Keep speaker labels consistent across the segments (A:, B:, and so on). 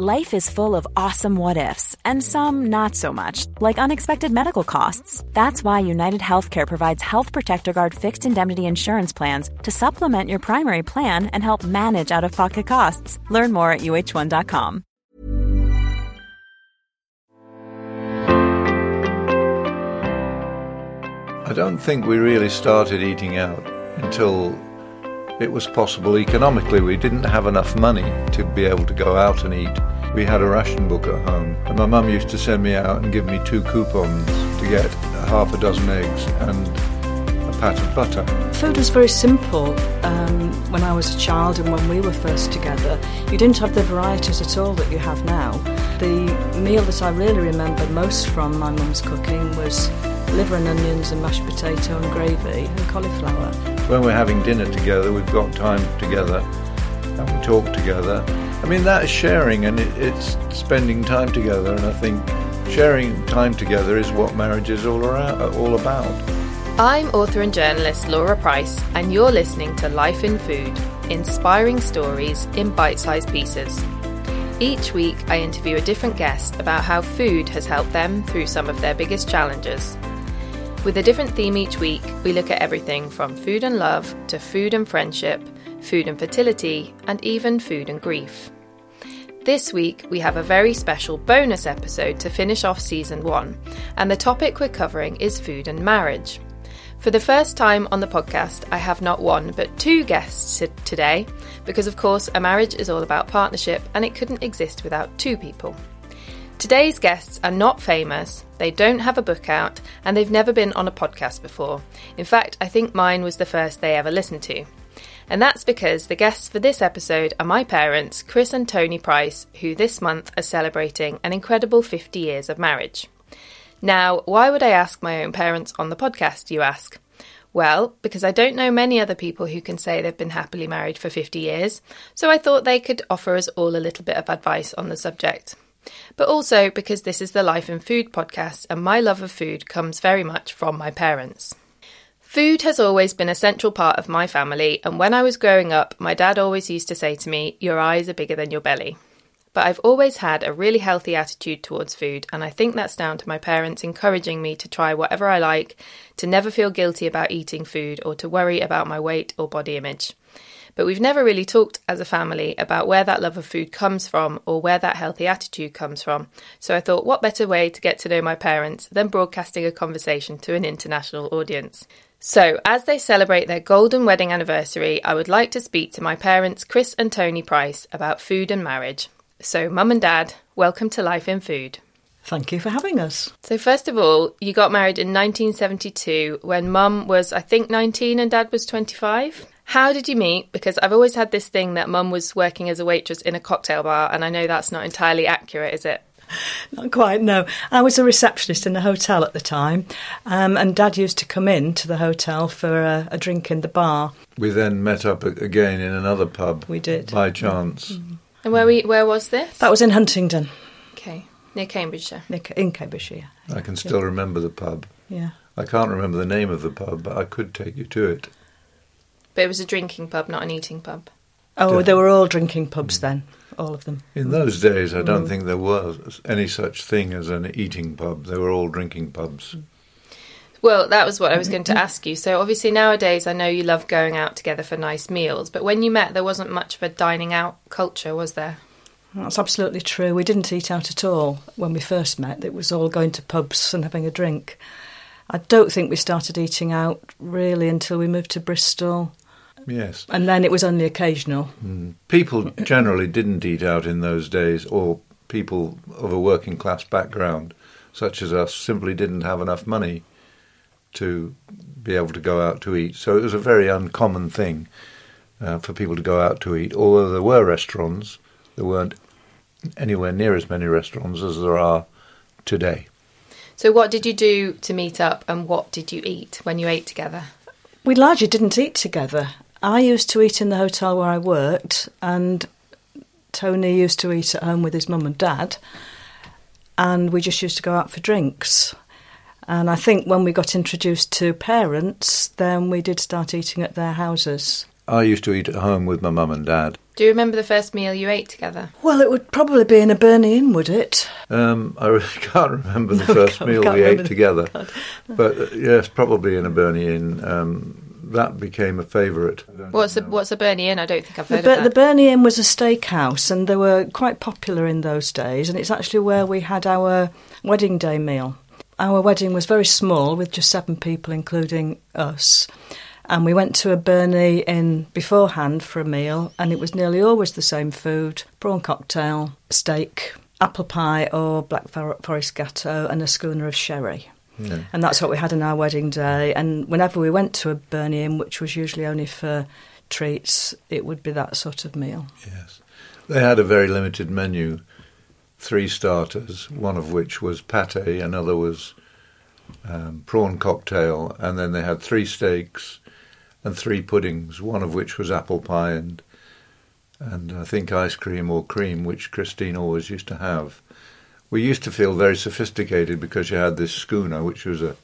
A: Life is full of awesome what ifs, and some not so much, like unexpected medical costs. That's why United Healthcare provides Health Protector Guard fixed indemnity insurance plans to supplement your primary plan and help manage out of pocket costs. Learn more at uh1.com.
B: I don't think we really started eating out until it was possible economically. We didn't have enough money to be able to go out and eat. We had a ration book at home, and my mum used to send me out and give me two coupons to get half a dozen eggs and a pat of butter.
C: Food was very simple um, when I was a child and when we were first together. You didn't have the varieties at all that you have now. The meal that I really remember most from my mum's cooking was liver and onions and mashed potato and gravy and cauliflower.
B: When we're having dinner together, we've got time together and we talk together. I mean, that's sharing and it, it's spending time together, and I think sharing time together is what marriage is all, around, uh, all about.
D: I'm author and journalist Laura Price, and you're listening to Life in Food inspiring stories in bite sized pieces. Each week, I interview a different guest about how food has helped them through some of their biggest challenges. With a different theme each week, we look at everything from food and love to food and friendship, food and fertility, and even food and grief. This week, we have a very special bonus episode to finish off season one, and the topic we're covering is food and marriage. For the first time on the podcast, I have not one but two guests today, because of course, a marriage is all about partnership and it couldn't exist without two people. Today's guests are not famous, they don't have a book out, and they've never been on a podcast before. In fact, I think mine was the first they ever listened to. And that's because the guests for this episode are my parents, Chris and Tony Price, who this month are celebrating an incredible 50 years of marriage. Now, why would I ask my own parents on the podcast, you ask? Well, because I don't know many other people who can say they've been happily married for 50 years, so I thought they could offer us all a little bit of advice on the subject but also because this is the Life and Food podcast and my love of food comes very much from my parents. Food has always been a central part of my family, and when I was growing up, my dad always used to say to me, Your eyes are bigger than your belly. But I've always had a really healthy attitude towards food, and I think that's down to my parents encouraging me to try whatever I like, to never feel guilty about eating food, or to worry about my weight or body image. But we've never really talked as a family about where that love of food comes from or where that healthy attitude comes from. So I thought, what better way to get to know my parents than broadcasting a conversation to an international audience? So, as they celebrate their golden wedding anniversary, I would like to speak to my parents, Chris and Tony Price, about food and marriage. So, Mum and Dad, welcome to Life in Food.
C: Thank you for having us.
D: So, first of all, you got married in 1972 when Mum was, I think, 19 and Dad was 25. How did you meet? Because I've always had this thing that mum was working as a waitress in a cocktail bar, and I know that's not entirely accurate, is it?
C: Not quite, no. I was a receptionist in a hotel at the time, um, and Dad used to come in to the hotel for a, a, drink in the bar.
B: We then met up again in another pub.
C: We did
B: by chance. Mm-hmm.
D: And where we where was this?
C: That was in Huntingdon.
D: Okay, near Cambridgeshire.
C: Near, in Cambridgeshire.
B: I can still yeah. remember the pub.
C: Yeah.
B: I can't remember the name of the pub, but I could take you to it.
D: But it was a drinking pub, not an eating pub.
C: Oh, they were all drinking pubs then, all of them.
B: In those days, I don't mm. think there was any such thing as an eating pub. They were all drinking pubs.
D: Well, that was what I was going to ask you. So, obviously, nowadays, I know you love going out together for nice meals, but when you met, there wasn't much of a dining out culture, was there?
C: That's absolutely true. We didn't eat out at all when we first met. It was all going to pubs and having a drink. I don't think we started eating out really until we moved to Bristol
B: Yes.
C: And then it was only occasional.
B: Mm. People generally didn't eat out in those days, or people of a working class background, such as us, simply didn't have enough money to be able to go out to eat. So it was a very uncommon thing uh, for people to go out to eat. Although there were restaurants, there weren't anywhere near as many restaurants as there are today.
D: So, what did you do to meet up, and what did you eat when you ate together?
C: We largely didn't eat together. I used to eat in the hotel where I worked, and Tony used to eat at home with his mum and dad, and we just used to go out for drinks. And I think when we got introduced to parents, then we did start eating at their houses.
B: I used to eat at home with my mum and dad.
D: Do you remember the first meal you ate together?
C: Well, it would probably be in a Berni Inn, would it?
B: Um, I really can't remember the
C: No,
B: first
C: can't-
B: meal
C: can't
B: we ate
C: remember.
B: together, but uh, yes, probably in a Berni Inn. Um, that became a favourite.
D: What's a what's a Berni Inn? I don't think I've
C: The,
D: heard
C: Bur-
D: of
C: the
D: that.
C: Berni Inn was a steakhouse, and they were quite popular in those days. And it's actually where we had our wedding day meal. Our wedding was very small, with just seven people, including us. And we went to a Berni Inn beforehand for a meal, and it was nearly always the same food prawn cocktail, steak, apple pie, or black forest gateau, and a schooner of sherry. And that's what we had on our wedding day. And whenever we went to a Berni Inn, which was usually only for treats, it would be that sort of meal.
B: Yes. They had a very limited menu, three starters, one of which was pate, another was um, prawn cocktail, and then they had three steaks and three puddings, one of which was apple pie and and I think ice cream or cream, which Christine always used to have. We used to feel very sophisticated because you had this schooner, which was a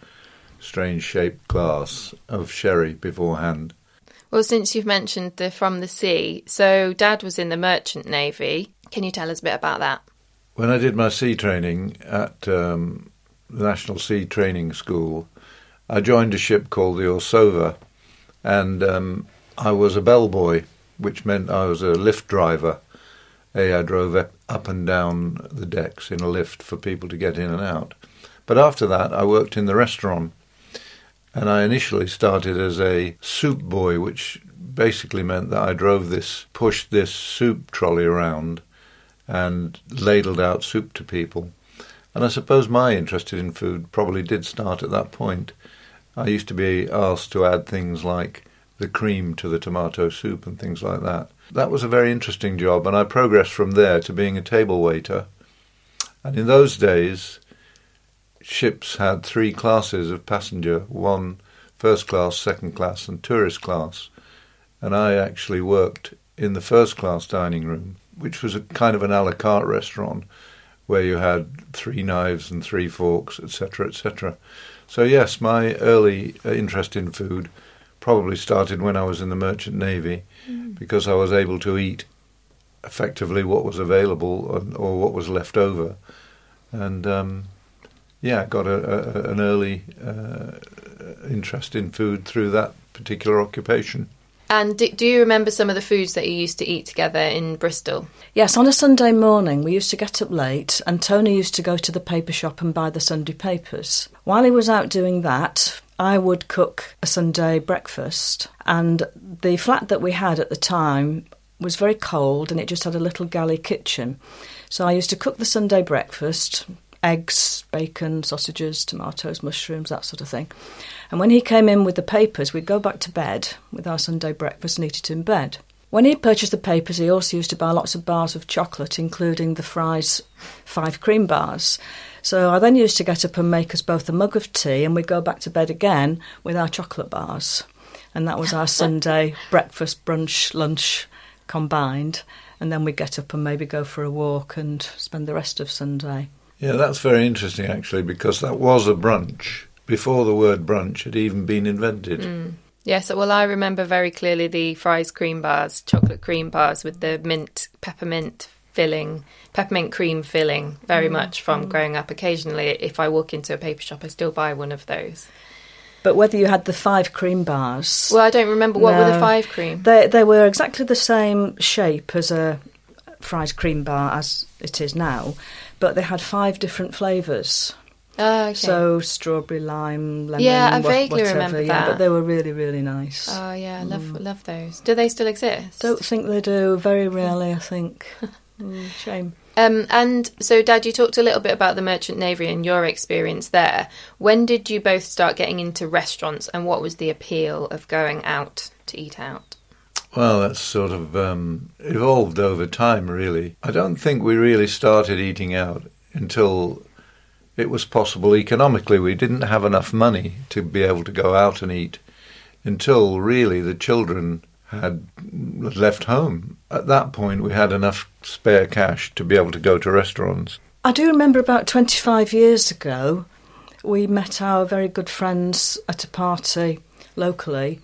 B: strange shaped glass of sherry beforehand.
D: Well, since you've mentioned the from the sea, so Dad was in the Merchant Navy. Can you tell us a bit about that?
B: When I did my sea training at um, the National Sea Training School, I joined a ship called the Orsova, and um, I was a bellboy, which meant I was a lift driver. A, I drove up and down the decks in a lift for people to get in and out. But after that, I worked in the restaurant, and I initially started as a soup boy, which basically meant that I drove this, pushed this soup trolley around and ladled out soup to people. And I suppose my interest in food probably did start at that point. I used to be asked to add things like the cream to the tomato soup and things like that. That was a very interesting job, and I progressed from there to being a table waiter. And in those days, ships had three classes of passenger one first class, second class, and tourist class. And I actually worked in the first class dining room, which was a kind of an a la carte restaurant where you had three knives and three forks, etc., etc. So, yes, my early uh, interest in food probably started when I was in the Merchant Navy because I was able to eat effectively what was available or, or what was left over. And um, yeah, got a, a, an early uh, interest in food through that particular occupation.
D: And do, do you remember some of the foods that you used to eat together in Bristol?
C: Yes, on a Sunday morning, we used to get up late, and Tony used to go to the paper shop and buy the Sunday papers. While he was out doing that, I would cook a Sunday breakfast, and the flat that we had at the time was very cold and it just had a little galley kitchen. So I used to cook the Sunday breakfast eggs, bacon, sausages, tomatoes, mushrooms, that sort of thing. And when he came in with the papers, we'd go back to bed with our Sunday breakfast and eat it in bed. When he purchased the papers, he also used to buy lots of bars of chocolate, including the Fry's five cream bars. So I then used to get up and make us both a mug of tea, and we'd go back to bed again with our chocolate bars. And that was our Sunday breakfast, brunch, lunch combined. And then we'd get up and maybe go for a walk and spend the rest of Sunday.
B: Yeah, that's very interesting actually because that was a brunch before the word brunch had even been invented. Mm.
D: Yes, well, I remember very clearly the Fry's cream bars, chocolate cream bars with the mint, peppermint filling, peppermint cream filling, very mm. much from mm. growing up. Occasionally, if I walk into a paper shop, I still buy one of those.
C: But whether you had the five cream bars,
D: Well, I don't remember what were the five cream.
C: they they were exactly the same shape as a Fry's cream bar as it is now, but they had five different flavours.
D: Oh, okay.
C: So strawberry, lime, lemon.
D: Yeah, I
C: wha-
D: vaguely
C: whatever,
D: remember
C: yeah,
D: that.
C: But they were really, really nice.
D: oh yeah, I love love those. Do they still exist?
C: Don't think they do. Very rarely, I think. Mm, shame.
D: Um, and so, Dad, you talked a little bit about the Merchant Navy and your experience there. When did you both start getting into restaurants, and what was the appeal of going out to eat out?
B: Well, that's sort of um, evolved over time, really. I don't think we really started eating out until it was possible economically. We didn't have enough money to be able to go out and eat until really the children had left home. At that point, we had enough spare cash to be able to go to restaurants.
C: I do remember about 25 years ago, we met our very good friends at a party locally,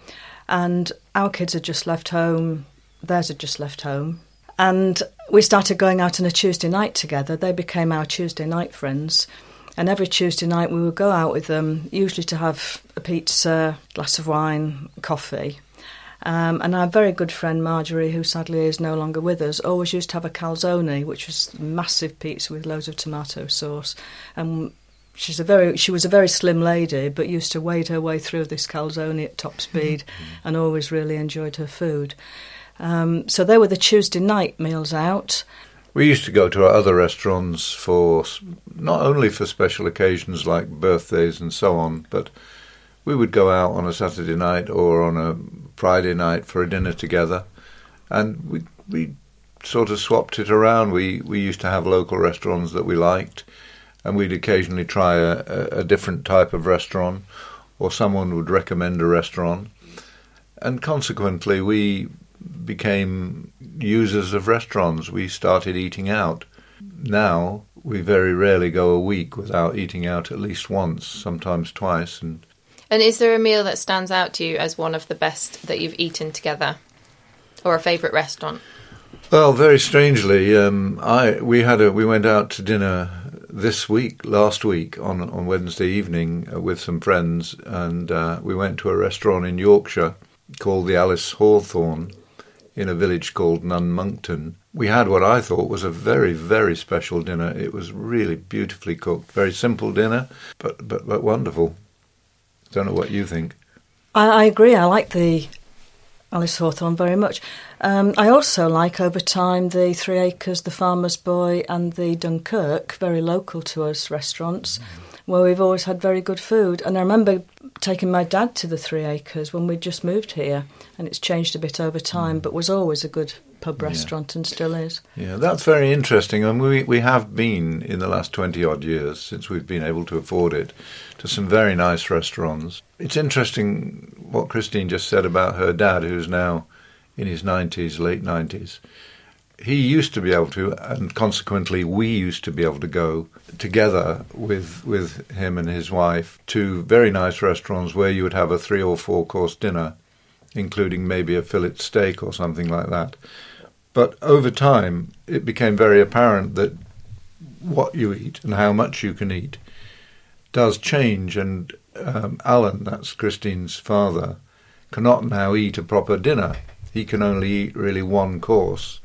C: and our kids had just left home, theirs had just left home. And we started going out on a Tuesday night together. They became our Tuesday night friends. And every Tuesday night we would go out with them, usually to have a pizza, glass of wine, coffee. Um, and our very good friend Marjorie, who sadly is no longer with us, always used to have a calzone, which was massive pizza with loads of tomato sauce. And she's a very she was a very slim lady, but used to wade her way through this calzone at top speed, mm-hmm. and always really enjoyed her food. Um, so they were the Tuesday night meals out.
B: We used to go to our other restaurants for not only for special occasions like birthdays and so on, but we would go out on a Saturday night or on a Friday night for a dinner together, and we we sort of swapped it around. We we used to have local restaurants that we liked, and we'd occasionally try a, a different type of restaurant, or someone would recommend a restaurant, and consequently we became users of restaurants. We started eating out. Now we very rarely go a week without eating out at least once, sometimes twice. And
D: and is there a meal that stands out to you as one of the best that you've eaten together, or a favourite restaurant?
B: Well, very strangely, um, I we had a we went out to dinner this week, last week on on Wednesday evening uh, with some friends, and uh, we went to a restaurant in Yorkshire called the Alice Hawthorne, in a village called Nun Monkton. We had what I thought was a very, very special dinner. It was really beautifully cooked, very simple dinner, but but, but wonderful. Don't know what you think.
C: I, I agree. I like the Alice Hawthorne very much. Um, I also like over time the Three Acres, the Farmer's Boy, and the Dunkirk, very local to us restaurants, mm. Where we've always had very good food. And I remember taking my dad to the Three Acres when we just moved here, and it's changed a bit over time, mm. but was always a good pub restaurant yeah. and still is.
B: Yeah, that's very interesting. And we we have been in the last twenty odd years since we've been able to afford it to some very nice restaurants. It's interesting what Christine just said about her dad, who's now in his nineties, late nineties he used to be able to, and consequently we used to be able to go together with with him and his wife to very nice restaurants where you would have a three or four course dinner, including maybe a fillet steak or something like that. But over time, it became very apparent that what you eat and how much you can eat does change. And um, Alan, that's Christine's father, cannot now eat a proper dinner. He can only eat really one course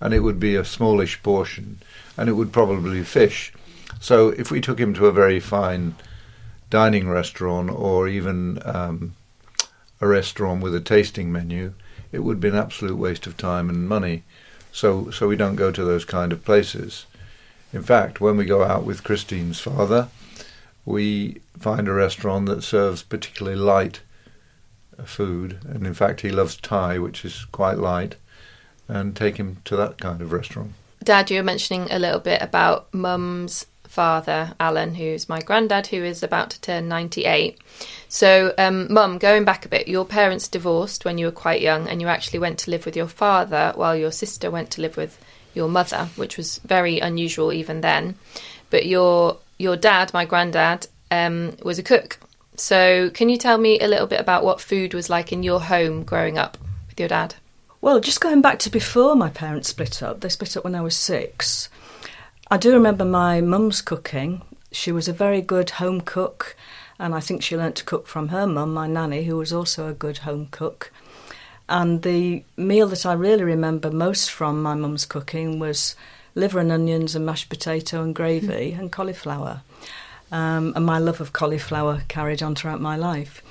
B: and it would be a smallish portion, and it would probably be fish. So if we took him to a very fine dining restaurant or even um, a restaurant with a tasting menu, it would be an absolute waste of time and money. So, so we don't go to those kind of places. In fact, when we go out with Christine's father, we find a restaurant that serves particularly light food, and in fact, he loves Thai, which is quite light and take him to that kind of restaurant.
D: Dad, you were mentioning a little bit about mum's father, Alan, who's my granddad, who is about to turn 98. So, um, mum, going back a bit, your parents divorced when you were quite young, and you actually went to live with your father while your sister went to live with your mother, which was very unusual even then. But your your dad, my granddad, um, was a cook. So, can you tell me a little bit about what food was like in your home growing up with your dad?
C: Well, just going back to before my parents split up, they split up when I was six. I do remember my mum's cooking. She was a very good home cook, and I think she learnt to cook from her mum, my nanny, who was also a good home cook. And the meal that I really remember most from my mum's cooking was liver and onions and mashed potato and gravy and cauliflower. Um, and my love of cauliflower carried on throughout my life.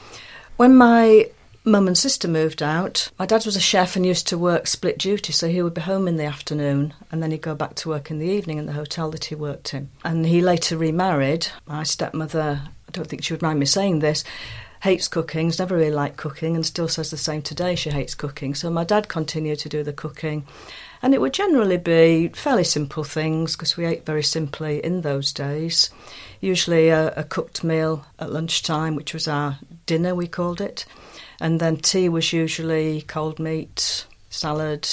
C: When my mum and sister moved out. My dad was a chef and used to work split duty, so he would be home in the afternoon and then he'd go back to work in the evening in the hotel that he worked in. And he later remarried. My stepmother, I don't think she would mind me saying this, hates cooking, has never really liked cooking, and still says the same today. She hates cooking. So my dad continued to do the cooking. And it would generally be fairly simple things because we ate very simply in those days. Usually a, a cooked meal at lunchtime, which was our dinner, we called it. And then tea was usually cold meat, salad,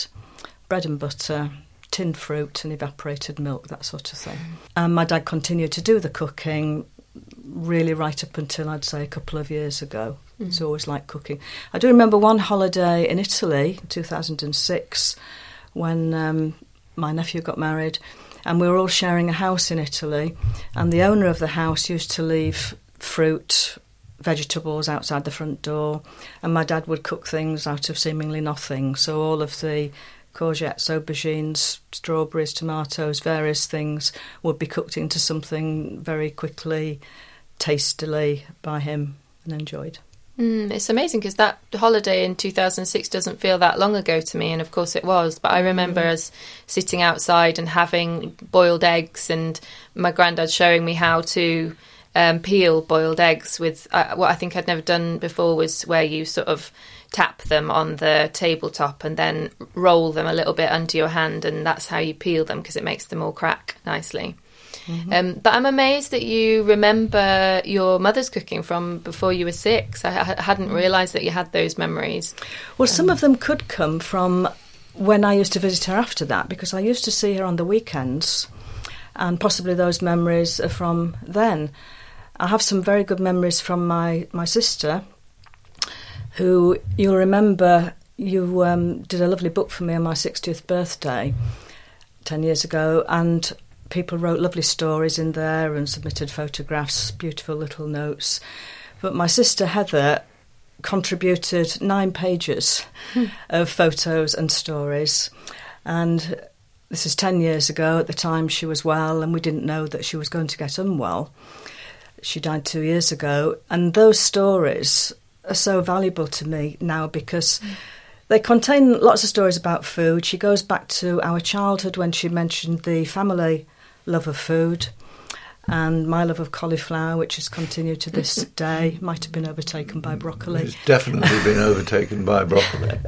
C: bread and butter, tinned fruit, and evaporated milk, that sort of thing. And my dad continued to do the cooking really right up until I'd say a couple of years ago. Mm. He's always liked cooking. I do remember one holiday in Italy, 2006 when um, my nephew got married, and we were all sharing a house in Italy. And the owner of the house used to leave fruit, vegetables outside the front door, and my dad would cook things out of seemingly nothing. So all of the courgettes, aubergines, strawberries, tomatoes, various things would be cooked into something very quickly, tastily by him and enjoyed.
D: Mm, it's amazing because that holiday in 2006 doesn't feel that long ago to me, and of course it was. But I remember mm. us sitting outside and having boiled eggs, and my granddad showing me how to um, peel boiled eggs with uh, what I think I'd never done before was where you sort of tap them on the tabletop and then roll them a little bit under your hand, and that's how you peel them because it makes them all crack nicely. Mm-hmm. Um, but I'm amazed that you remember your mother's cooking from before you were six. I, I hadn't realised that you had those memories.
C: Well, um, some of them could come from when I used to visit her after that, because I used to see her on the weekends, and possibly those memories are from then. I have some very good memories from my, my sister, who you'll remember you um, did a lovely book for me on my 60th birthday 10 years ago, and people wrote lovely stories in there and submitted photographs, beautiful little notes. But my sister Heather contributed nine pages hmm. of photos and stories. And this is 10 years ago. At the time, she was well, and we didn't know that she was going to get unwell. She died two years ago. And those stories are so valuable to me now because. Hmm. They contain lots of stories about food. She goes back to our childhood when she mentioned the family love of food and my love of cauliflower, which has continued to this day, might have been overtaken by broccoli.
B: It's definitely been overtaken by broccoli.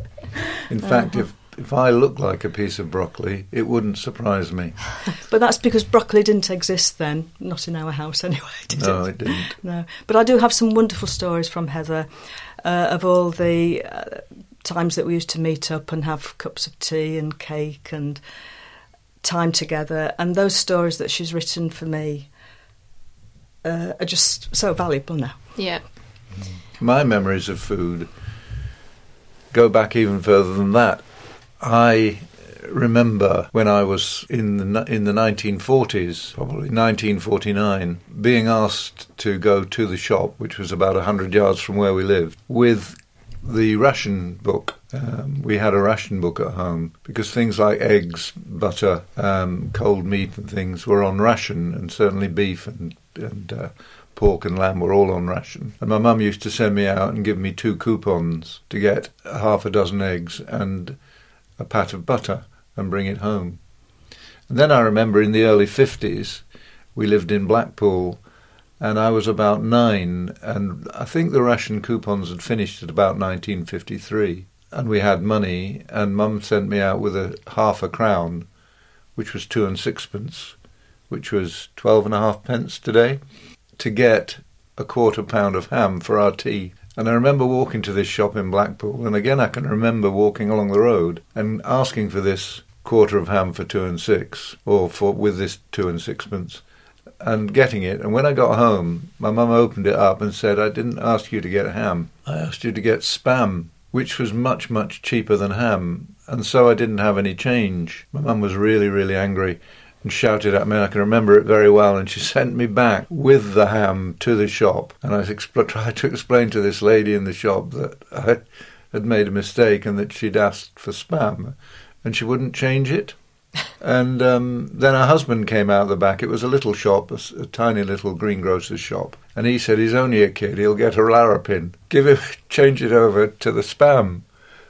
B: In fact, uh-huh. if if I look like a piece of broccoli, it wouldn't surprise me.
C: but that's because broccoli didn't exist then, not in our house anyway, did
B: no,
C: it?
B: it didn't.
C: No, but I do have some wonderful stories from Heather uh, of all the uh, times that we used to meet up and have cups of tea and cake and time together, and those stories that she's written for me uh, are just so valuable now.
D: Yeah.
B: My memories of food go back even further than that. I remember when I was in the in the 1940s, probably 1949, being asked to go to the shop, which was about 100 yards from where we lived, with the ration book. Um, we had a ration book at home because things like eggs, butter, um, cold meat, and things were on ration, and certainly beef and and uh, pork and lamb were all on ration. And my mum used to send me out and give me two coupons to get half a dozen eggs and a pat of butter and bring it home. And then I remember in the early 50s, we lived in Blackpool and I was about nine, and I think the ration coupons had finished at about 1953, and we had money, and Mum sent me out with a half a crown, which was two and sixpence, which was twelve and a half pence today, to get a quarter pound of ham for our tea. And I remember walking to this shop in Blackpool, and again I can remember walking along the road and asking for this quarter of ham for two and six, or for with this two and sixpence and getting it. And when I got home, my mum opened it up and said, I didn't ask you to get ham. I asked you to get spam, which was much, much cheaper than ham. And so I didn't have any change. My mum was really, really angry and shouted at me. I can remember it very well. And she sent me back with the ham to the shop. And I exp- tried to explain to this lady in the shop that I had made a mistake and that she'd asked for spam. And she wouldn't change it and um, then her husband came out the back. It was a little shop, a, a, tiny little greengrocer's shop. And he said, he's only a kid, he'll get a larrapin. Give him, change it over to the spam.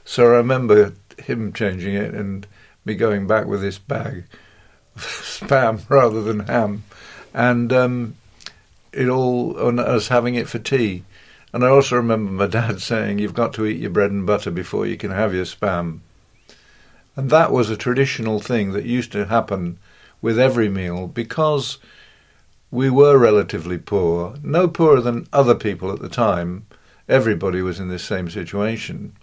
B: So I remember him changing it and me going back with this bag spam rather than ham. And um, it all, and us having it for tea. And I also remember my dad saying, You've got to eat your bread and butter before you can have your spam. And that was a traditional thing that used to happen with every meal because we were relatively poor, no poorer than other people at the time. Everybody was in this same situation.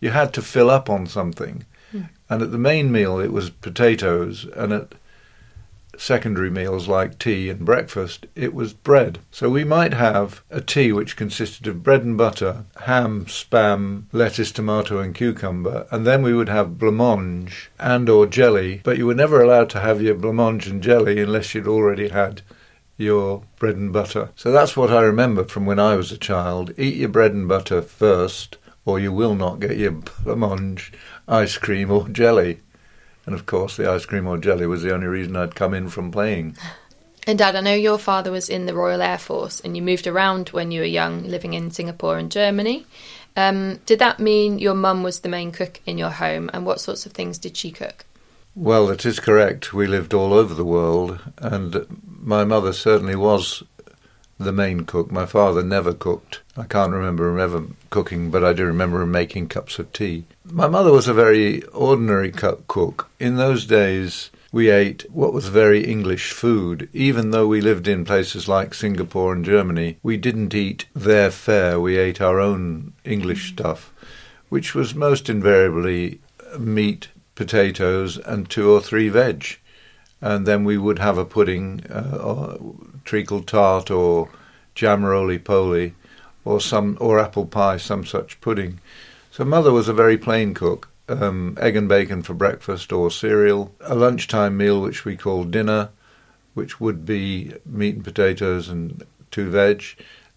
B: You had to fill up on something. Mm. And at the main meal, it was potatoes, and at secondary meals like tea and breakfast, it was bread. So we might have a tea which consisted of bread and butter, ham, spam, lettuce, tomato and cucumber, and then we would have blancmange and or jelly, but you were never allowed to have your blancmange and jelly unless you'd already had your bread and butter. So that's what I remember from when I was a child. Eat your bread and butter first, or you will not get your blancmange, ice cream or jelly. And of course, the ice cream or jelly was the only reason I'd come in from playing.
D: And Dad, I know your father was in the Royal Air Force and you moved around when you were young, living in Singapore and Germany. Um, did that mean your mum was the main cook in your home and what sorts of things did she cook?
B: Well, it is correct. We lived all over the world, and my mother certainly was the main cook. My father never cooked. I can't remember him ever cooking, but I do remember him making cups of tea. My mother was a very ordinary cook. In those days, we ate what was very English food. Even though we lived in places like Singapore and Germany, we didn't eat their fare. We ate our own English stuff, which was most invariably meat, potatoes, and two or three veg. And then we would have a pudding, uh, or treacle tart, or jam roly poly, or some or apple pie, some such pudding. So mother was a very plain cook. Um, egg and bacon for breakfast or cereal, a lunchtime meal which we called dinner, which would be meat and potatoes and two veg,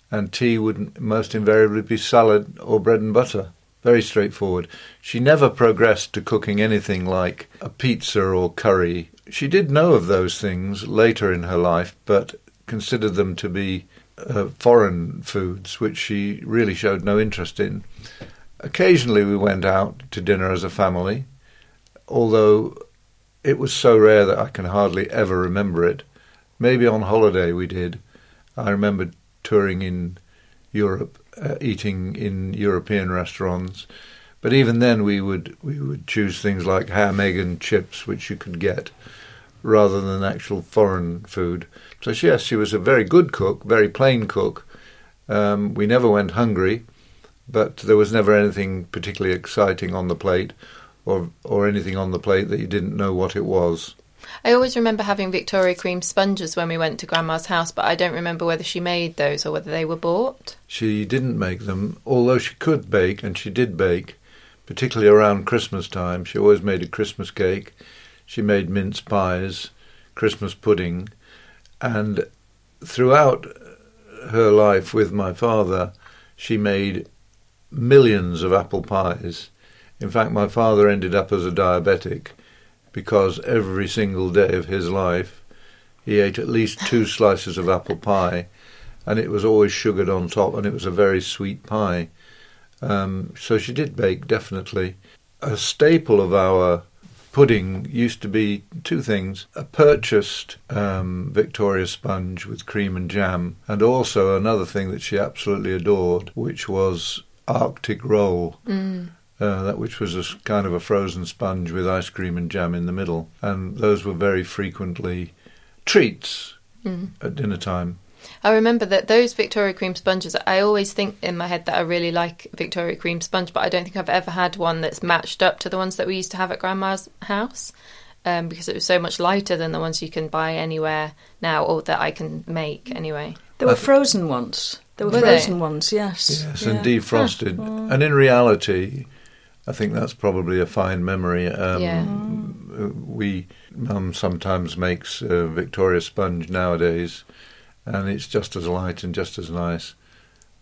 B: and tea would most invariably be salad or bread and butter. Very straightforward. She never progressed to cooking anything like a pizza or curry. She did know of those things later in her life, but considered them to be uh, foreign foods, which she really showed no interest in. Occasionally, we went out to dinner as a family, although it was so rare that I can hardly ever remember it. Maybe on holiday we did. I remember touring in Europe uh, eating in European restaurants. But even then, we would we would choose things like ham, egg, and chips, which you could get, rather than actual foreign food. So yes, she was a very good cook, very plain cook. Um, we never went hungry, but there was never anything particularly exciting on the plate, or or anything on the plate that you didn't know what it was.
D: I always remember having Victoria cream sponges when we went to Grandma's house, but I don't remember whether she made those or whether they were bought.
B: She didn't make them, although she could bake, and she did bake, particularly around Christmas time. She always made a Christmas cake. She made mince pies, Christmas pudding, and throughout her life with my father, she made millions of apple pies. In fact, my father ended up as a diabetic because every single day of his life he ate at least two slices of apple pie, and it was always sugared on top, and it was a very sweet pie. Um, so she did bake, definitely. A staple of our pudding used to be two things a purchased um, Victoria sponge with cream and jam, and also another thing that she absolutely adored, which was Arctic roll. Mm uh, that which was a kind of a frozen sponge with ice cream and jam in the middle, and those were very frequently treats mm. at dinner time.
D: I remember that those Victoria cream sponges. I always think in my head that I really like Victoria cream sponge, but I don't think I've ever had one that's matched up to the ones that we used to have at Grandma's house. Um, because it was so much lighter than the ones you can buy anywhere now, or that I can make anyway.
C: There were frozen ones. There were, were frozen they? ones, yes.
B: Yes, yeah. and defrosted. And in reality, I think that's probably a fine memory. Um, yeah. We mum sometimes makes uh, Victoria sponge nowadays, and it's just as light and just as nice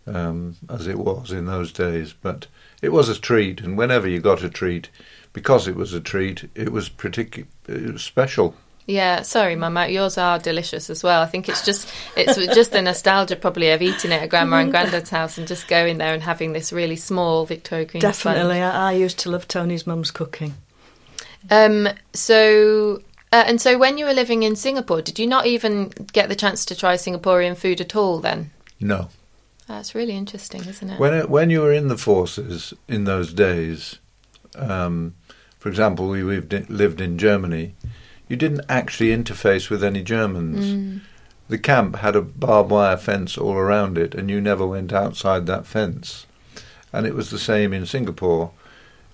B: um, as it was in those days. But it was a treat, and whenever you got a treat, because it was a treat, it was particularly special.
D: Yeah, sorry, Mama. Yours are delicious as well. I think it's just it's just the nostalgia probably of eating it at Grandma and Granddad's house and just going there and having this really small Victoria Cream.
C: Definitely, I, I, used to love Tony's mum's cooking.
D: Um. So. Uh, and so, when you were living in Singapore, did you not even get the chance to try Singaporean food at all then?
B: No.
D: That's really interesting, isn't it?
B: When it, when you were in the forces in those days, um, for example, we lived in Germany. You didn't actually interface with any Germans.
D: Mm.
B: The camp had a barbed wire fence all around it, and you never went outside that fence. And it was the same in Singapore.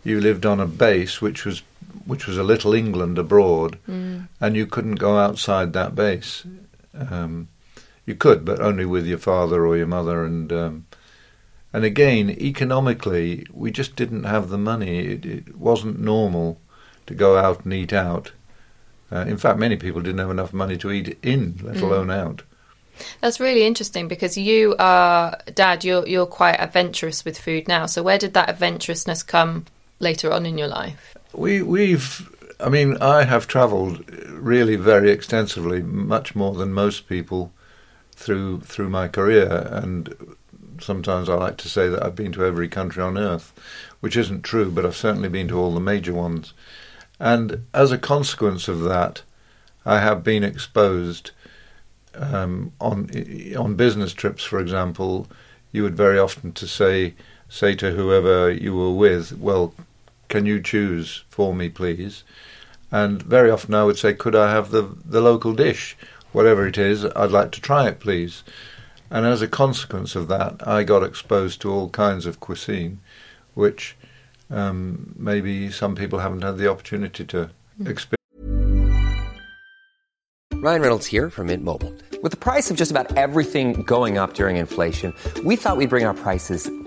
B: You lived on a base which was which was a little England abroad,
D: Mm.
B: and you couldn't go outside that base. Um, you could, but only with your father or your mother, and um, and again, economically, we just didn't have the money. It, it wasn't normal to go out and eat out. Uh, in fact, many people didn't have enough money to eat in, let
D: Mm.
B: alone out.
D: That's really interesting because you are, Dad, you're you're quite adventurous with food now. So where did that adventurousness come later on in your life?
B: We we've I mean I have travelled really very extensively, much more than most people through through my career and sometimes I like to say that I've been to every country on earth, which isn't true, but I've certainly been to all the major ones. And as a consequence of that, I have been exposed um, on on business trips, for example. You would very often to say say to whoever you were with, "Well, can you choose for me, please?" And very often I would say, "Could I have the the local dish, whatever it is? I'd like to try it, please." And as a consequence of that, I got exposed to all kinds of cuisine, which um, maybe some people haven't had the opportunity to experience.
E: Ryan Reynolds here from Mint Mobile. With the price of just about everything going up during inflation, we thought we'd bring our prices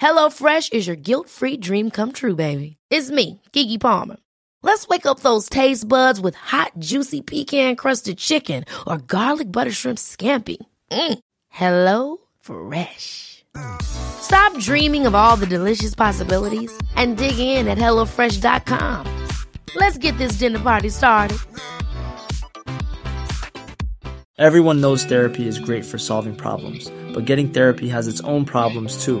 F: HelloFresh is your guilt-free dream come true, baby. It's me, Gigi Palmer. Let's wake up those taste buds with hot, juicy pecan-crusted chicken or garlic butter shrimp scampi. Mm. Hello Fresh. Stop dreaming of all the delicious possibilities and dig in at HelloFresh.com. Let's get this dinner party started.
G: Everyone knows therapy is great for solving problems, but getting therapy has its own problems too,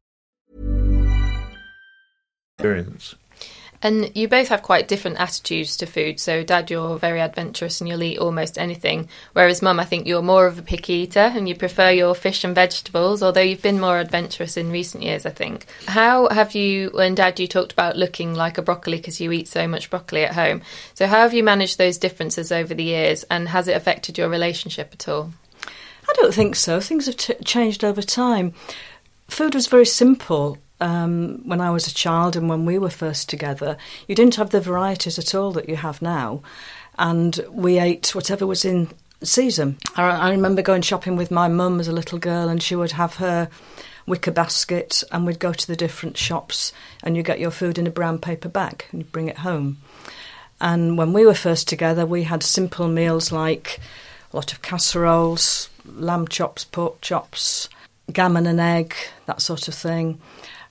B: Experience.
D: And you both have quite different attitudes to food. So, Dad, you're very adventurous and you'll eat almost anything. Whereas, Mum, I think you're more of a picky eater and you prefer your fish and vegetables, although you've been more adventurous in recent years, I think. How have you, and Dad, you talked about looking like a broccoli because you eat so much broccoli at home. So, how have you managed those differences over the years and has it affected your relationship at all?
C: I don't think so. Things have t- changed over time. Food was very simple um, when I was a child and when we were first together. You didn't have the varieties at all that you have now, and we ate whatever was in season. I, I remember going shopping with my mum as a little girl, and she would have her wicker basket, and we'd go to the different shops, and you get your food in a brown paper bag and you bring it home. And when we were first together, we had simple meals like a lot of casseroles, lamb chops, pork chops, gammon and egg, that sort of thing,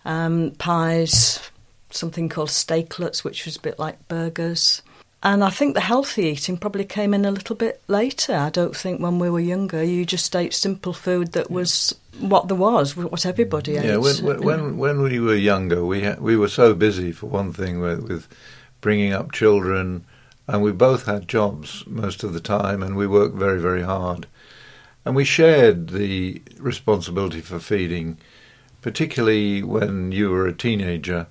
C: um, pies, something called steaklets, which was a bit like burgers. And I think the healthy eating probably came in a little bit later. I don't think when we were younger, you just ate simple food that was what there was, what everybody ate.
B: Yeah, when when when, when we were younger, we ha- we were so busy for one thing with, with bringing up children, and we both had jobs most of the time, and we worked very, very hard. And we shared the responsibility for feeding, particularly when you were a teenager.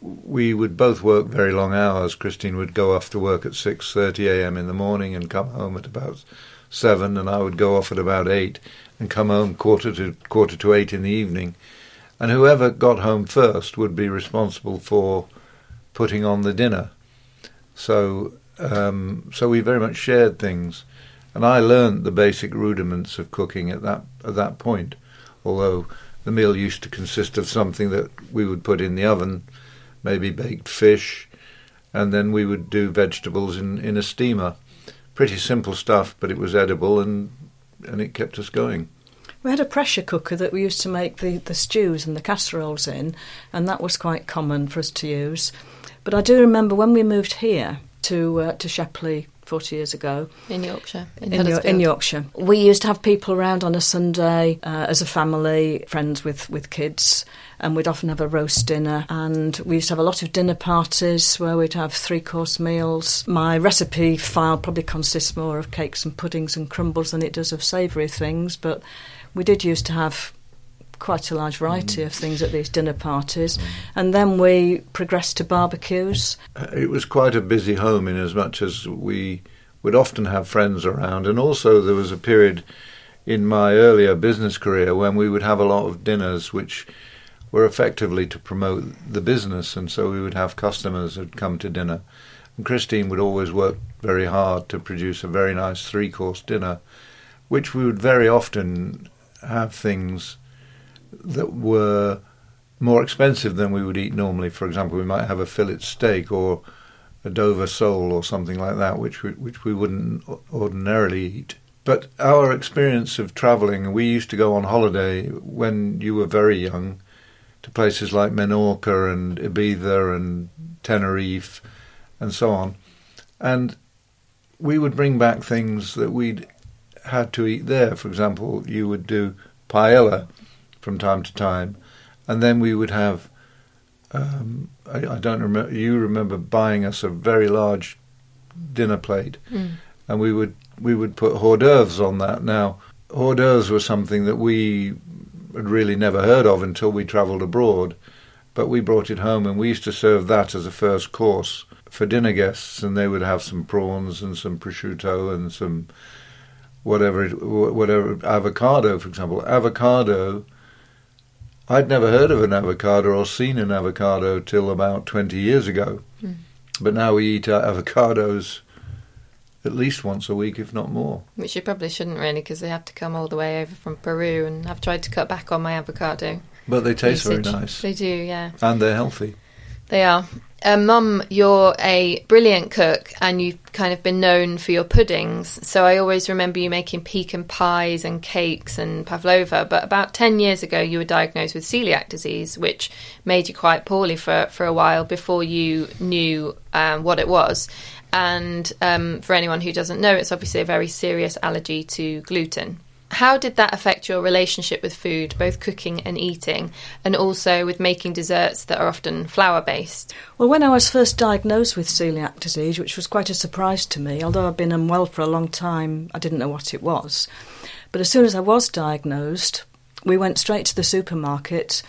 B: We would both work very long hours. Christine would go off to work at 6:30 a.m. in the morning and come home at about 7 and I would go off at about 8 and come home quarter to quarter to 8 in the evening. And whoever got home first would be responsible for putting on the dinner. So um, so we very much shared things and I learned the basic rudiments of cooking at that at that point. Although the meal used to consist of something that we would put in the oven, maybe baked fish, and then we would do vegetables in, in a steamer. Pretty simple stuff, but it was edible and and it kept us going.
C: We had a pressure cooker that we used to make the, the stews and the casseroles in, and that was quite common for us to use. But I do remember when we moved here to uh, to Shepley 40 years ago.
D: In Yorkshire. In,
C: in, in, Yorkshire. We used to have people around on a Sunday uh, as a family, friends with, with kids, and we'd often have a roast dinner. And we used to have a lot of dinner parties where we'd have three course meals. My recipe file probably consists more of cakes and puddings and crumbles than it does of savoury things, but we did used to have quite a large variety mm. of things at these dinner parties. Mm. And then we progressed to barbecues.
B: Uh, it was quite a busy home in as much as we would often have friends around. And also, there was a period in my earlier business career when we would have a lot of dinners which were effectively to promote the business. And so we would have customers who'd come to dinner. And Christine would always work very hard to produce a very nice three course dinner, which we would very often have things that were more expensive than we would eat normally. For example, we might have a fillet steak or a Dover sole or something like that, which we, which we wouldn't ordinarily eat. But our experience of travelling, we used to go on holiday when you were very young to places like Menorca and Ibiza and Tenerife and so on. And we would bring back things that we'd had to eat there. For example, you would do paella, from time to time, and then we would have. Um, I, I, don't remember. You remember buying us a very large dinner plate, mm. and we would we would put hors d'oeuvres on that. Now, hors d'oeuvres were something that we had really never heard of until we travelled abroad, but we brought it home, and we used to serve that as a first course for dinner guests, and they would have some prawns and some prosciutto and some whatever whatever avocado, for example. Avocado I'd never heard of an avocado or seen an avocado till about 20 years ago. Mm. But now we eat avocados at least once a week, if not more.
D: Which you probably shouldn't really, because they have to come all the way over from Peru, and I've tried to cut back on my avocado.
B: But they taste usage. very nice.
D: They do, yeah.
B: And they're healthy.
D: They are. Um, Mum, you're a brilliant cook and you've kind of been known for your puddings. So I always remember you making pecan pies and cakes and pavlova. But about 10 years ago, you were diagnosed with celiac disease, which made you quite poorly for, for a while before you knew um, what it was. And um, for anyone who doesn't know, it's obviously a very serious allergy to gluten. How did that affect your relationship with food, both cooking and eating, and also with making desserts that are often flour based?
C: Well, when I was first diagnosed with celiac disease, which was quite a surprise to me, although I've been unwell for a long time, I didn't know what it was. But as soon as I was diagnosed, we went straight to the supermarket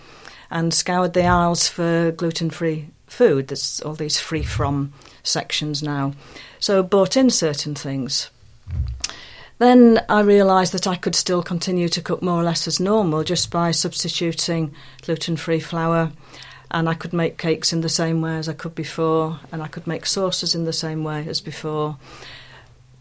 C: and scoured the aisles for gluten free food. There's all these free from sections now. So bought in certain things. Then I realised that I could still continue to cook more or less as normal just by substituting gluten free flour. And I could make cakes in the same way as I could before, and I could make sauces in the same way as before.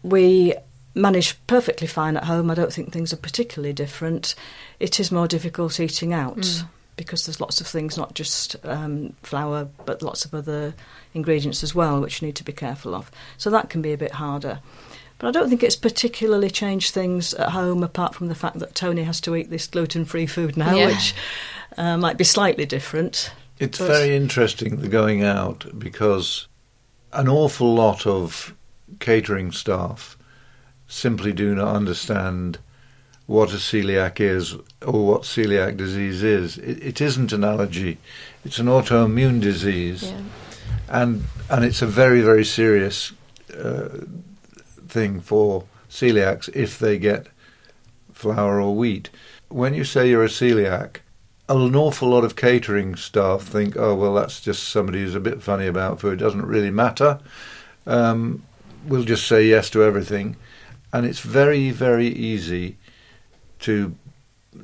C: We manage perfectly fine at home. I don't think things are particularly different. It is more difficult eating out. Mm because there's lots of things, not just um, flour, but lots of other ingredients as well, which you need to be careful of. So that can be a bit harder. But I don't think it's particularly changed things at home, apart from the fact that Tony has to eat this gluten free food now, yeah. which uh, might be slightly different.
B: It's but... very interesting, the going out, because an awful lot of catering staff simply do not understand what a celiac is or what celiac disease is. It, it isn't an allergy, it's an autoimmune disease. Yeah. and and it's a very very serious uh, thing for celiacs if they get flour or wheat. When you say you're a celiac, an awful lot of catering staff think, oh, well, that's just somebody who's a bit funny about food. It doesn't really matter. Um, we'll just say yes to everything. And it's very, very easy to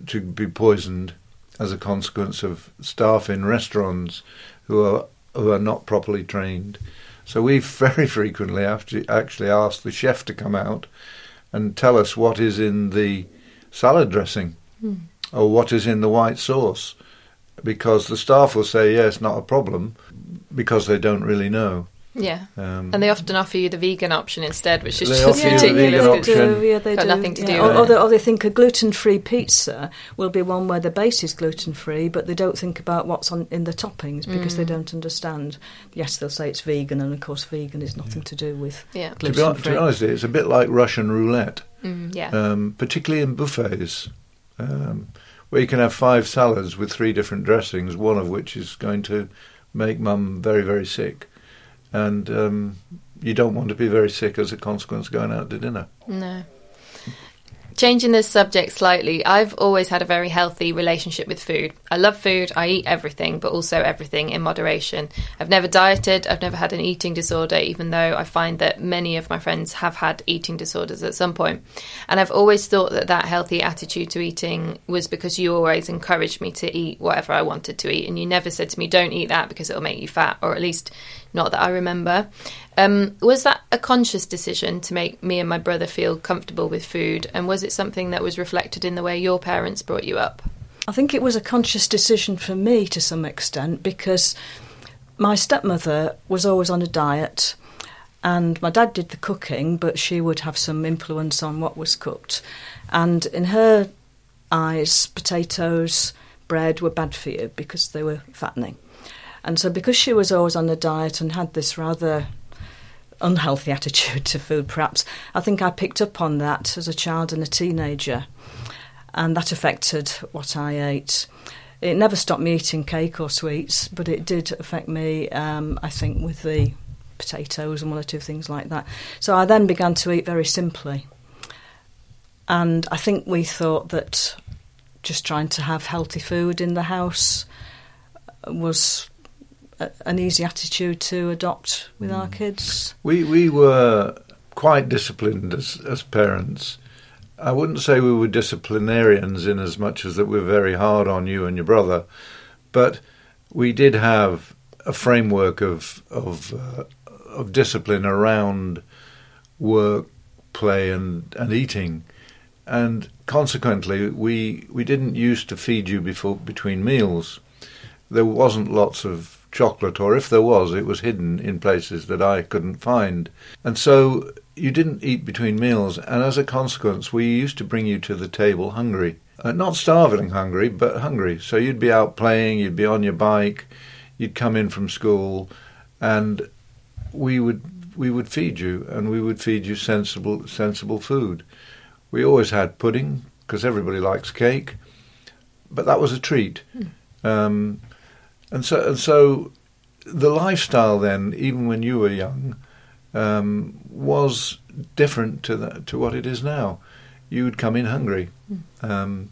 B: to be poisoned as a consequence of staff in restaurants who are who are not properly trained. So we very frequently have to actually ask the chef to come out and tell us what is in the salad dressing mm. or what is in the white sauce because the staff will say, yes, not a problem because they don't really know.
D: Yeah, um, and they often offer you the vegan option instead, which is just
B: offer you the vegan option.
C: Do, yeah, they
D: got
C: do.
D: nothing to
C: yeah.
D: do
C: or,
D: with
C: or, they, or they think a gluten-free pizza will be one where the base is gluten-free, but they don't think about what's on in the toppings because
D: Mm.
C: they don't understand. Yes, they'll say it's vegan, and of course, vegan is nothing to do with
D: Yeah.
B: To be, hon- to be honest, it's a bit like Russian roulette,
D: Mm, yeah.
B: um, particularly in buffets, um, where you can have five salads with three different dressings, one of which is going to make mum very, very sick. And um, you don't want to be very sick as a consequence of going out to dinner.
D: No. Changing the subject slightly, I've always had a very healthy relationship with food. I love food, I eat everything, but also everything in moderation. I've never dieted, I've never had an eating disorder, even though I find that many of my friends have had eating disorders at some point. And I've always thought that that healthy attitude to eating was because you always encouraged me to eat whatever I wanted to eat, and you never said to me, don't eat that because it'll make you fat, or at least not that I remember. Um, was that a conscious decision to make me and my brother feel comfortable with food? And was it something that was reflected in the way your parents brought you up?
C: I think it was a conscious decision for me to some extent because my stepmother was always on a diet and my dad did the cooking, but she would have some influence on what was cooked. And in her eyes, potatoes, bread were bad for you because they were fattening. And so, because she was always on a diet and had this rather unhealthy attitude to food, perhaps, I think I picked up on that as a child and a teenager. And that affected what I ate. It never stopped me eating cake or sweets, but it did affect me, um, I think, with the potatoes and one or two things like that. So I then began to eat very simply. And I think we thought that just trying to have healthy food in the house was a, an easy attitude to adopt with our kids.
B: We we were quite disciplined as as parents. I wouldn't say we were disciplinarians in as much as that we're very hard on you and your brother, but we did have a framework of of uh, of discipline around work, play, and and eating, and consequently, we we didn't used to feed you before between meals. There wasn't lots of chocolate, or if there was, it was hidden in places that I couldn't find, and so you didn't eat between meals. And as a consequence, we used to bring you to the table hungry, uh, not starving hungry, but hungry. So you'd be out playing, you'd be on your bike, you'd come in from school, and we would we would feed you, and we would feed you sensible sensible food. We always had pudding because everybody likes cake, but that was a treat. Um, and so and so, the lifestyle then, even when you were young, um, was different to that, to what it is now. You would come in hungry, um,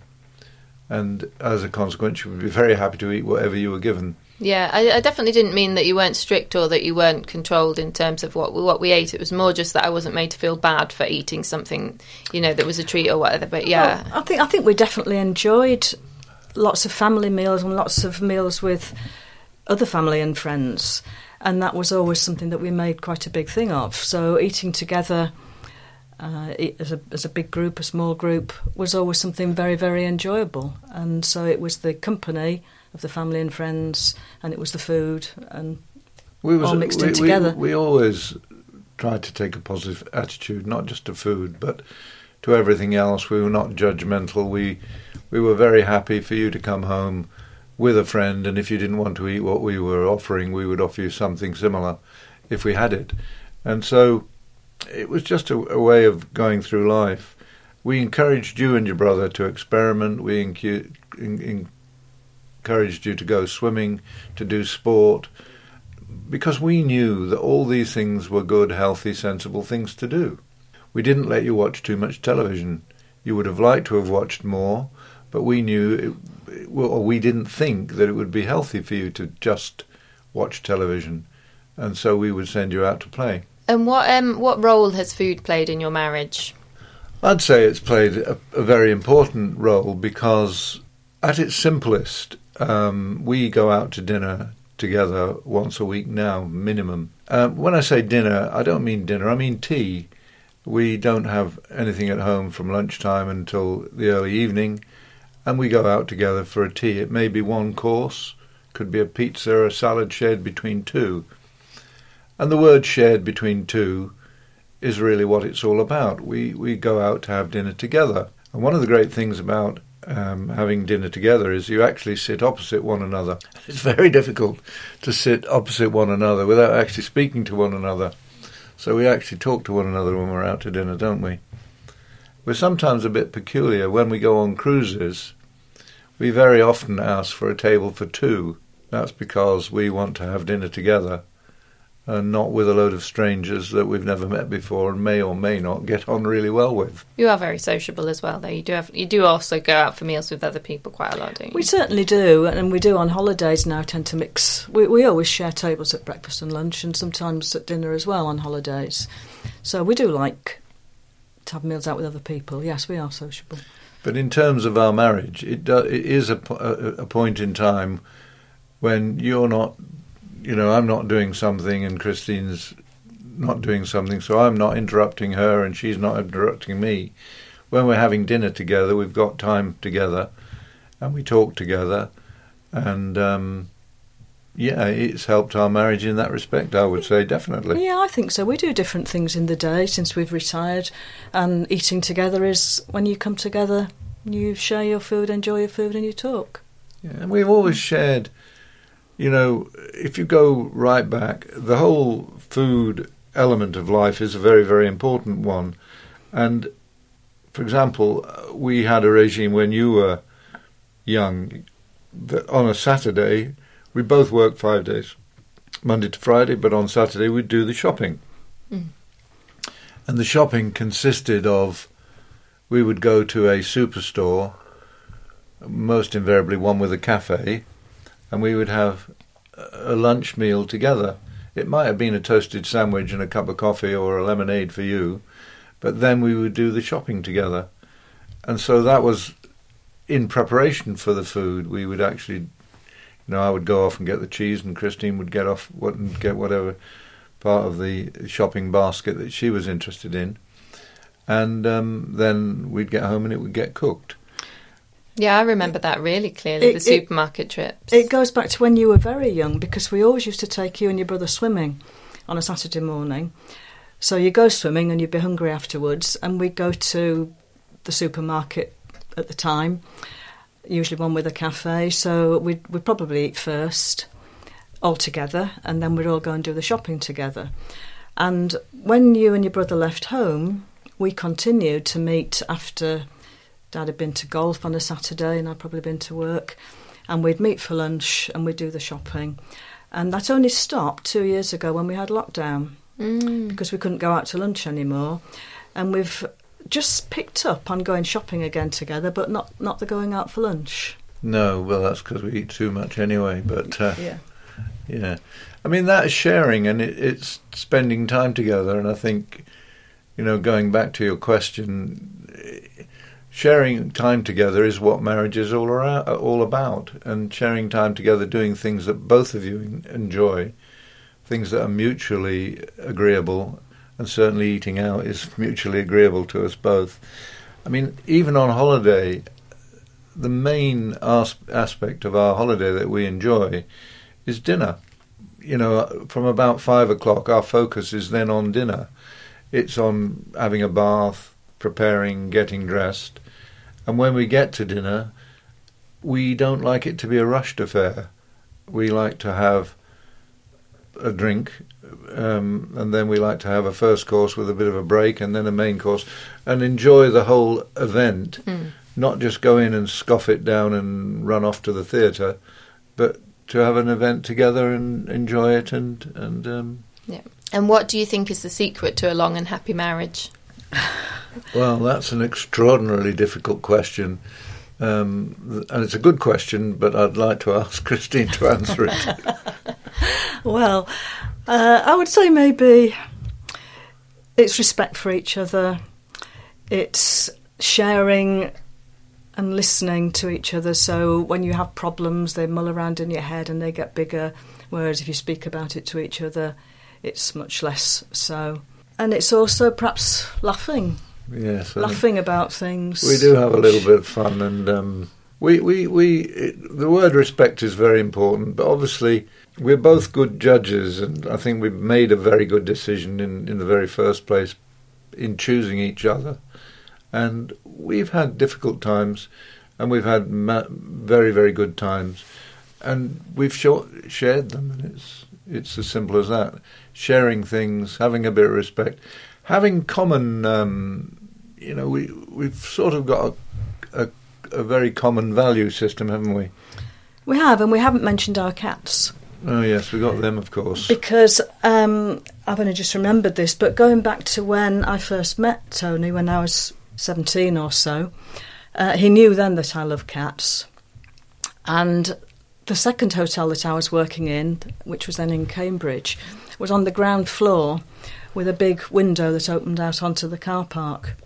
B: and as a consequence, you would be very happy to eat whatever you were given.
D: Yeah, I, I definitely didn't mean that you weren't strict or that you weren't controlled in terms of what what we ate. It was more just that I wasn't made to feel bad for eating something, you know, that was a treat or whatever. But yeah,
C: Well, I think I think we definitely enjoyed lots of family meals and lots of meals with other family and friends, and that was always something that we made quite a big thing of. So eating together. Uh, as a as a big group, a small group, was always something very very enjoyable, and so it was the company of the family and friends, and it was the food, and
B: We was
C: all mixed
B: we,
C: in together.
B: We, we always tried to take a positive attitude, not just to food, but to everything else. We were not judgmental. We we were very happy for you to come home with a friend, and if you didn't want to eat what we were offering, we would offer you something similar if we had it. And so it was just a, a way of going through life. We encouraged you and your brother to experiment. We encu- en- encouraged you to go swimming, to do sport. because we knew that all these things were good, healthy, sensible things to do. We didn't let you watch too much television. You would have liked to have watched more, but we knew, it, or we didn't think that it would be healthy for you to just watch television, and so we would send you out to play.
D: And what um what role has food played in your marriage?
B: I'd say it's played a, a very important role because, at its simplest, um, we go out to dinner together once a week now, minimum. Um, when I say dinner, I don't mean dinner, I mean tea. We don't have anything at home from lunchtime until the early evening, and we go out together for a tea. It may be one course, could be a pizza or a salad shared between two. And the word shared between two is really what it's all about. We we go out to have dinner together. And one of the great things about um, having dinner together is you actually sit opposite one another. It's very difficult to sit opposite one another without actually speaking to one another. So we actually talk to one another when we're out to dinner, don't we? We're sometimes a bit peculiar when we go on cruises. We very often ask for a table for two. That's because we want to have dinner together and not with a load of strangers that we've never met before and may or may not get on really well with.
D: You are very sociable as well, though. You do have you do also go out for meals with other people quite a lot, don't you?
C: We certainly do, and we do on holidays now. Tend to mix. We, we always share tables at breakfast and lunch, and sometimes at dinner as well on holidays. So we do like to have meals out with other people. Yes, we are sociable.
B: But in terms of our marriage, it, do, it is a, a, a point in time when you're not you know, I'm not doing something and Christine's not doing something, so I'm not interrupting her and she's not interrupting me. When we're having dinner together, we've got time together and we talk together, and um, yeah, it's helped our marriage in that respect, I would say, definitely.
C: Yeah, I think so. We do different things in the day since we've retired, and eating together is when you come together, you share your food, enjoy your food, and you talk.
B: Yeah, and we've always shared you know, if you go right back, the whole food element of life is a very, very important one. And for example, we had a regime when you were young that on a Saturday we both worked five days, Monday to Friday, but on Saturday we'd do the shopping. Mm. And the shopping consisted of we would go to a superstore, most invariably one with a cafe, and we would have a lunch meal together. It might have been a toasted sandwich and a cup of coffee or a lemonade for you, but then we would do the shopping together. And so that was in preparation for the food. We would actually, you know, I would go off and get the cheese, and Christine would get off and get whatever part of the shopping basket that she was interested in. And um, then we'd get home and it would get cooked.
D: Yeah, I remember that really clearly, it, the supermarket
C: it,
D: trips.
C: It goes back to when you were very young because we always used to take you and your brother swimming on a Saturday morning. So you go swimming and you'd be hungry afterwards, and we'd go to the supermarket at the time, usually one with a cafe. So we'd, we'd probably eat first all together, and then we'd all go and do the shopping together. And when you and your brother left home, we continued to meet after Dad had been to golf on a Saturday and I'd probably been to work. And we'd meet for lunch and we'd do the shopping. And that only stopped two years ago when we had lockdown mm. because we couldn't go out to lunch anymore. And we've just picked up on going shopping again together, but not, not the going out for lunch.
B: No, well, that's because we eat too much anyway. But uh,
C: yeah,
B: yeah. I mean, that's sharing and it, it's spending time together. And I think, you know, going back to your question, sharing time together is what marriage is all around, all about, and sharing time together, doing things that both of you enjoy, things that are mutually agreeable, and certainly eating out is mutually agreeable to us both. I mean, even on holiday, the main as- aspect of our holiday that we enjoy is dinner. You know, from about five o'clock, our focus is then on dinner. It's on having a bath, preparing, getting dressed, and when we get to dinner, we don't like it to be a rushed affair. We like to have a drink, um, and then we like to have a first course with a bit of a break, and then a main course, and enjoy the whole event. Mm. Not just go in and scoff it down and run off to the theatre, but to have an event together and enjoy it and and um,
D: Yeah. And what do you think is the secret to a long and happy marriage?
B: Well, that's an extraordinarily difficult question. Um, and it's a good question, but I'd like to ask Christine to answer it.
C: Well, uh, I would say maybe it's respect for each other. It's sharing and listening to each other. So when you have problems, they mull around in your head and they get bigger. Whereas if you speak about it to each other, it's much less so. And it's also perhaps laughing,
B: yes,
C: laughing about things.
B: we do have a little bit of fun, and um, we we we it, the word respect is very important. But obviously, we're both good judges, and I think we've made a very good decision in in the very first place in choosing each other. And we've had difficult times, and we've had ma- very very good times, and we've shared them, and it's it's as simple as that. Sharing things, having a bit of respect, having common. Um, you know, we we've sort of got a, a, a very common value system, haven't we?
C: We have, and we haven't mentioned our cats.
B: Oh yes, we got them, of course.
C: Because um, I've only just remembered this, but going back to when I first met Tony, when I was 17 or so, uh, he knew then that I love cats. And the second hotel that I was working in, which was then in Cambridge, was on the ground floor with a big window that opened out onto the car park.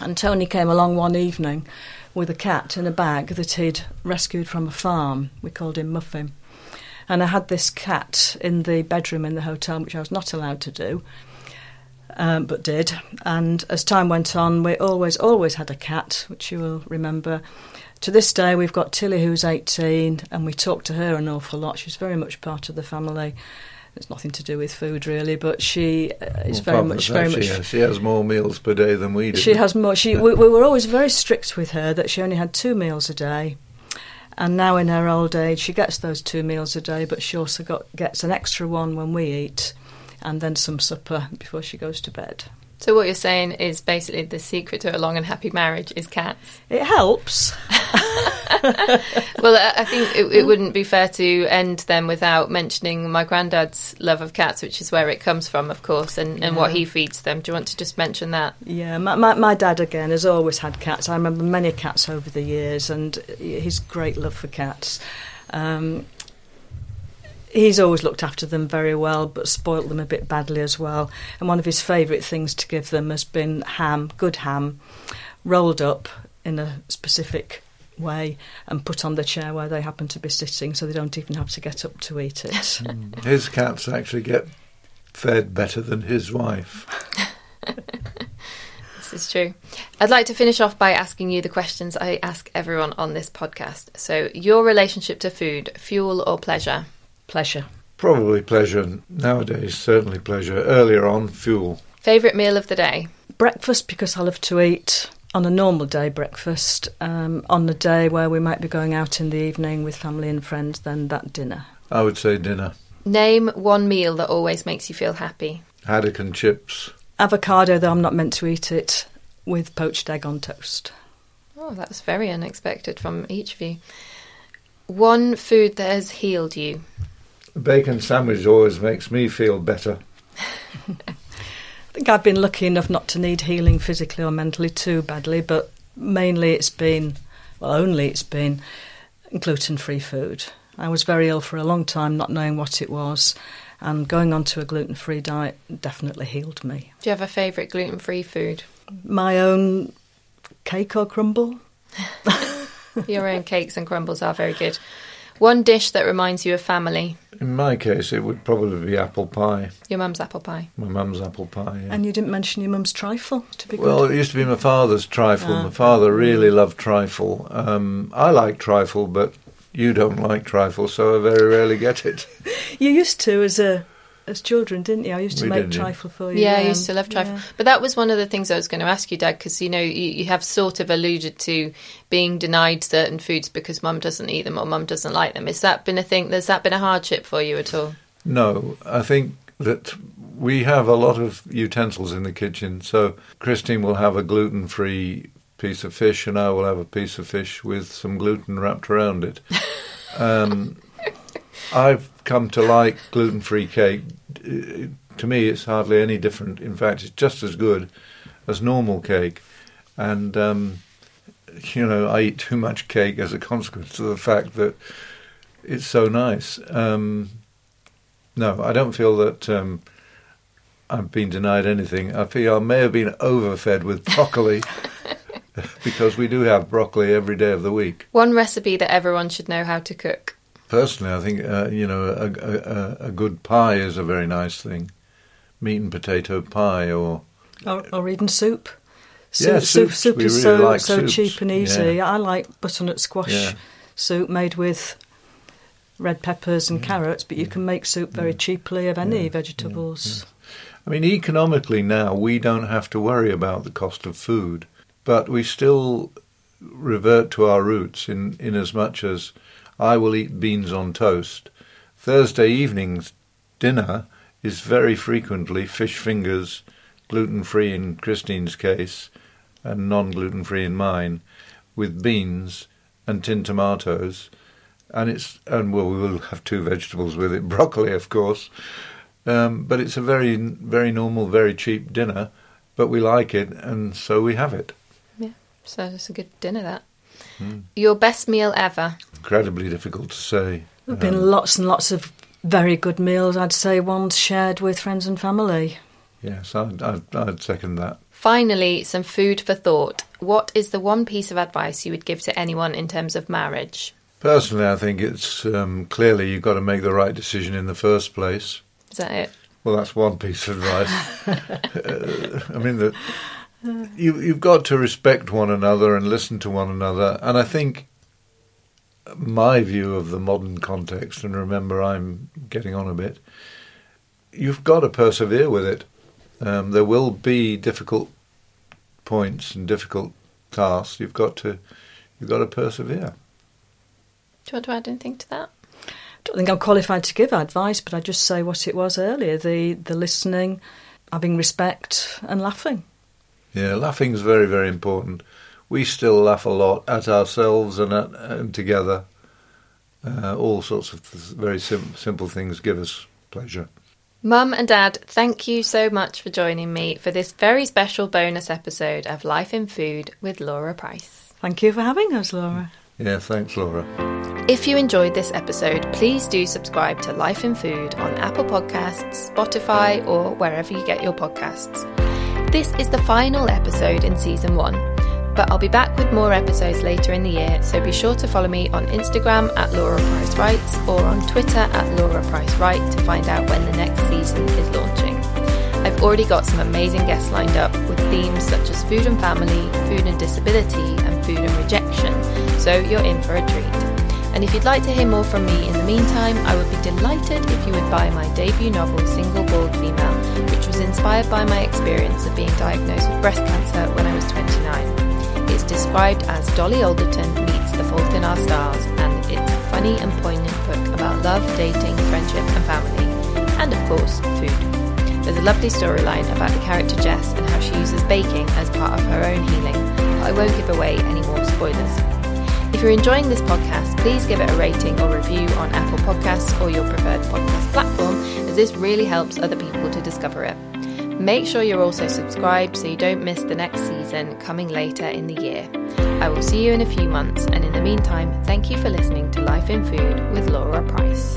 C: And Tony came along one evening with a cat in a bag that he'd rescued from a farm. We called him Muffin. And I had this cat in the bedroom in the hotel, which I was not allowed to do, um, but did. And as time went on, we always, always had a cat, which you will remember. To this day, we've got Tilly, who's 18, and we talk to her an awful lot. She's very much part of the family. It's nothing to do with food, really, but she uh, is
B: Well,
C: very much, very much.
B: She has, she has more meals per day than we do.
C: She has more. She we, we were always very strict with her that she only had two meals a day, and now in her old age she gets those two meals a day, but she also got gets an extra one when we eat, and then some supper before she goes to bed.
D: So what you're saying is basically the secret to a long and happy marriage is cats.
C: It helps.
D: Well, I I think it, it wouldn't be fair to end them without mentioning my granddad's love of cats, which is where it comes from, of course, and, and what he feeds them. Do you want to just mention that?
C: Yeah, my, my my dad again has always had cats. I remember many cats over the years, and his great love for cats. Um, he's always looked after them very well, but spoilt them a bit badly as well. And one of his favourite things to give them has been ham, good ham, rolled up in a specific way and put on the chair where they happen to be sitting, so they don't even have to get up to eat it. Hmm.
B: His cats actually get fed better than his wife.
D: This is true. I'd like to finish off by asking you the questions I ask everyone on this podcast. So, your relationship to food, fuel or pleasure?
C: Pleasure.
B: Probably pleasure nowadays, certainly pleasure. Earlier on, fuel.
D: Favourite meal of the day?
C: breakfast because I love to eat on a normal day breakfast. Um, on the day where we might be going out in the evening with family and friends, then that dinner.
B: I would say dinner.
D: Name one meal that always makes you feel happy.
B: Haddock and chips.
C: Avocado, though I'm not meant to eat it, with poached egg on toast.
D: Oh, that was very unexpected from each of you. One food that has healed you.
B: A bacon sandwich always makes me feel better.
C: I think I've been lucky enough not to need healing physically or mentally too badly, but mainly it's been, well, only it's been gluten free food. I was very ill for a long time, not knowing what it was, and going on to a gluten free diet definitely healed me.
D: Do you have a favourite gluten free food?
C: My own cake or crumble?
D: Your own cakes and crumbles are very good. One dish that reminds you of family.
B: In my case, it would probably be apple pie.
D: Your mum's apple pie.
B: My mum's apple pie. yeah.
C: And you didn't mention your mum's trifle to be
B: Well,
C: good.
B: it used to be my father's trifle.
C: Ah.
B: My father really loved trifle. Um, I like trifle, but you don't like trifle, so I very rarely get it.
C: You used to as a as children, didn't you? I used to
B: We
C: make trifle for you.
D: Yeah, I
C: um,
D: used to love trifle.
C: yeah.
D: But that was one of the things I was going to ask you, Dad, because you know you, you have sort of alluded to being denied certain foods because Mum doesn't eat them or Mum doesn't like them. Has that been a thing? Has that been a hardship for you at all?
B: No, I think that we have a lot of utensils in the kitchen. So Christine will have a gluten free piece of fish, and I will have a piece of fish with some gluten wrapped around it. Um, I've come to like gluten free cake. To me, it's hardly any different. In fact, it's just as good as normal cake. And, um, you know, I eat too much cake as a consequence of the fact that it's so nice. Um, no, I don't feel that um, I've been denied anything. I feel I may have been overfed with broccoli because we do have broccoli every day of the week.
D: One recipe that everyone should know how to cook.
B: Personally, I think uh, you know a, a, a- good pie is a very nice thing, meat and potato pie, or
C: Or, or even soup.
B: Yeah,
C: soup, soup, soup is
B: really
C: so
B: like
C: so
B: soups.
C: cheap and easy.
B: Yeah.
C: I like butternut squash
B: Yeah.
C: soup made with red peppers
B: Mm.
C: and carrots, but you can make soup very cheaply of any vegetables.
B: I mean, economically now we don't have to worry about the cost of food, but we still revert to our roots in, in as much as I will eat beans on toast. Thursday evening's dinner is very frequently fish fingers, gluten free in Christine's case, and non gluten free in mine, with beans and tin tomatoes. And it's and well, we will have two vegetables with it, broccoli, of course. Um, but it's a very, very normal, very cheap dinner. But we like it, and so we have it.
D: Yeah, so it's a good dinner that.
B: Hmm.
D: Your best meal ever?
B: Incredibly difficult to say.
C: There have been lots and lots of very good meals. I'd say ones shared with friends and family.
B: Yes, I'd, I'd, I'd second that.
D: Finally, some food for thought. What is the one piece of advice you would give to anyone in terms of marriage?
B: Personally, I think it's um, clearly you've got to make the right decision in the first place.
D: Is that it?
B: Well, that's one piece of advice. uh, I mean, that you, you've got to respect one another and listen to one another. And I think my view of the modern context, and remember I'm getting on a bit, you've got to persevere with it. Um, there will be difficult points and difficult tasks. You've got to, you've got to persevere.
D: Do you want to add anything to that?
C: I don't think I'm qualified to give advice, but I just say what it was earlier: the the listening, having respect, and laughing.
B: Yeah, laughing's very, very important. We still laugh a lot at ourselves and at, and together. Uh, all sorts of th- very sim- simple things give us pleasure.
D: Mum and Dad, thank you so much for joining me for this very special bonus episode of Life in Food with Laura Price.
C: Thank you for having us, Laura.
B: Yeah, thanks, Laura.
D: If you enjoyed this episode, please do subscribe to Life in Food on Apple Podcasts, Spotify, or wherever you get your podcasts. This is the final episode in season one, but I'll be back with more episodes later in the year, so be sure to follow me on Instagram at Laura Price Writes or on Twitter at Laura Price Write to find out when the next season is launching. I've already got some amazing guests lined up with themes such as food and family, food and disability, and food and rejection, so you're in for a treat. And if you'd like to hear more from me in the meantime, I would be delighted if you would buy my debut novel, Single Bald Female, was inspired by my experience of being diagnosed with breast cancer when I was 29. It's described as Dolly Alderton meets The Fault in Our Stars, and it's a funny and poignant book about love, dating, friendship, and family, and of course, food. There's a lovely storyline about the character Jess and how she uses baking as part of her own healing, but I won't give away any more spoilers. If you're enjoying this podcast, please give it a rating or review on Apple Podcasts or your preferred podcast platform, as this really helps other people to discover it. Make sure you're also subscribed so you don't miss the next season coming later in the year. I will see you in a few months, and in the meantime, thank you for listening to Life in Food with Laura Price.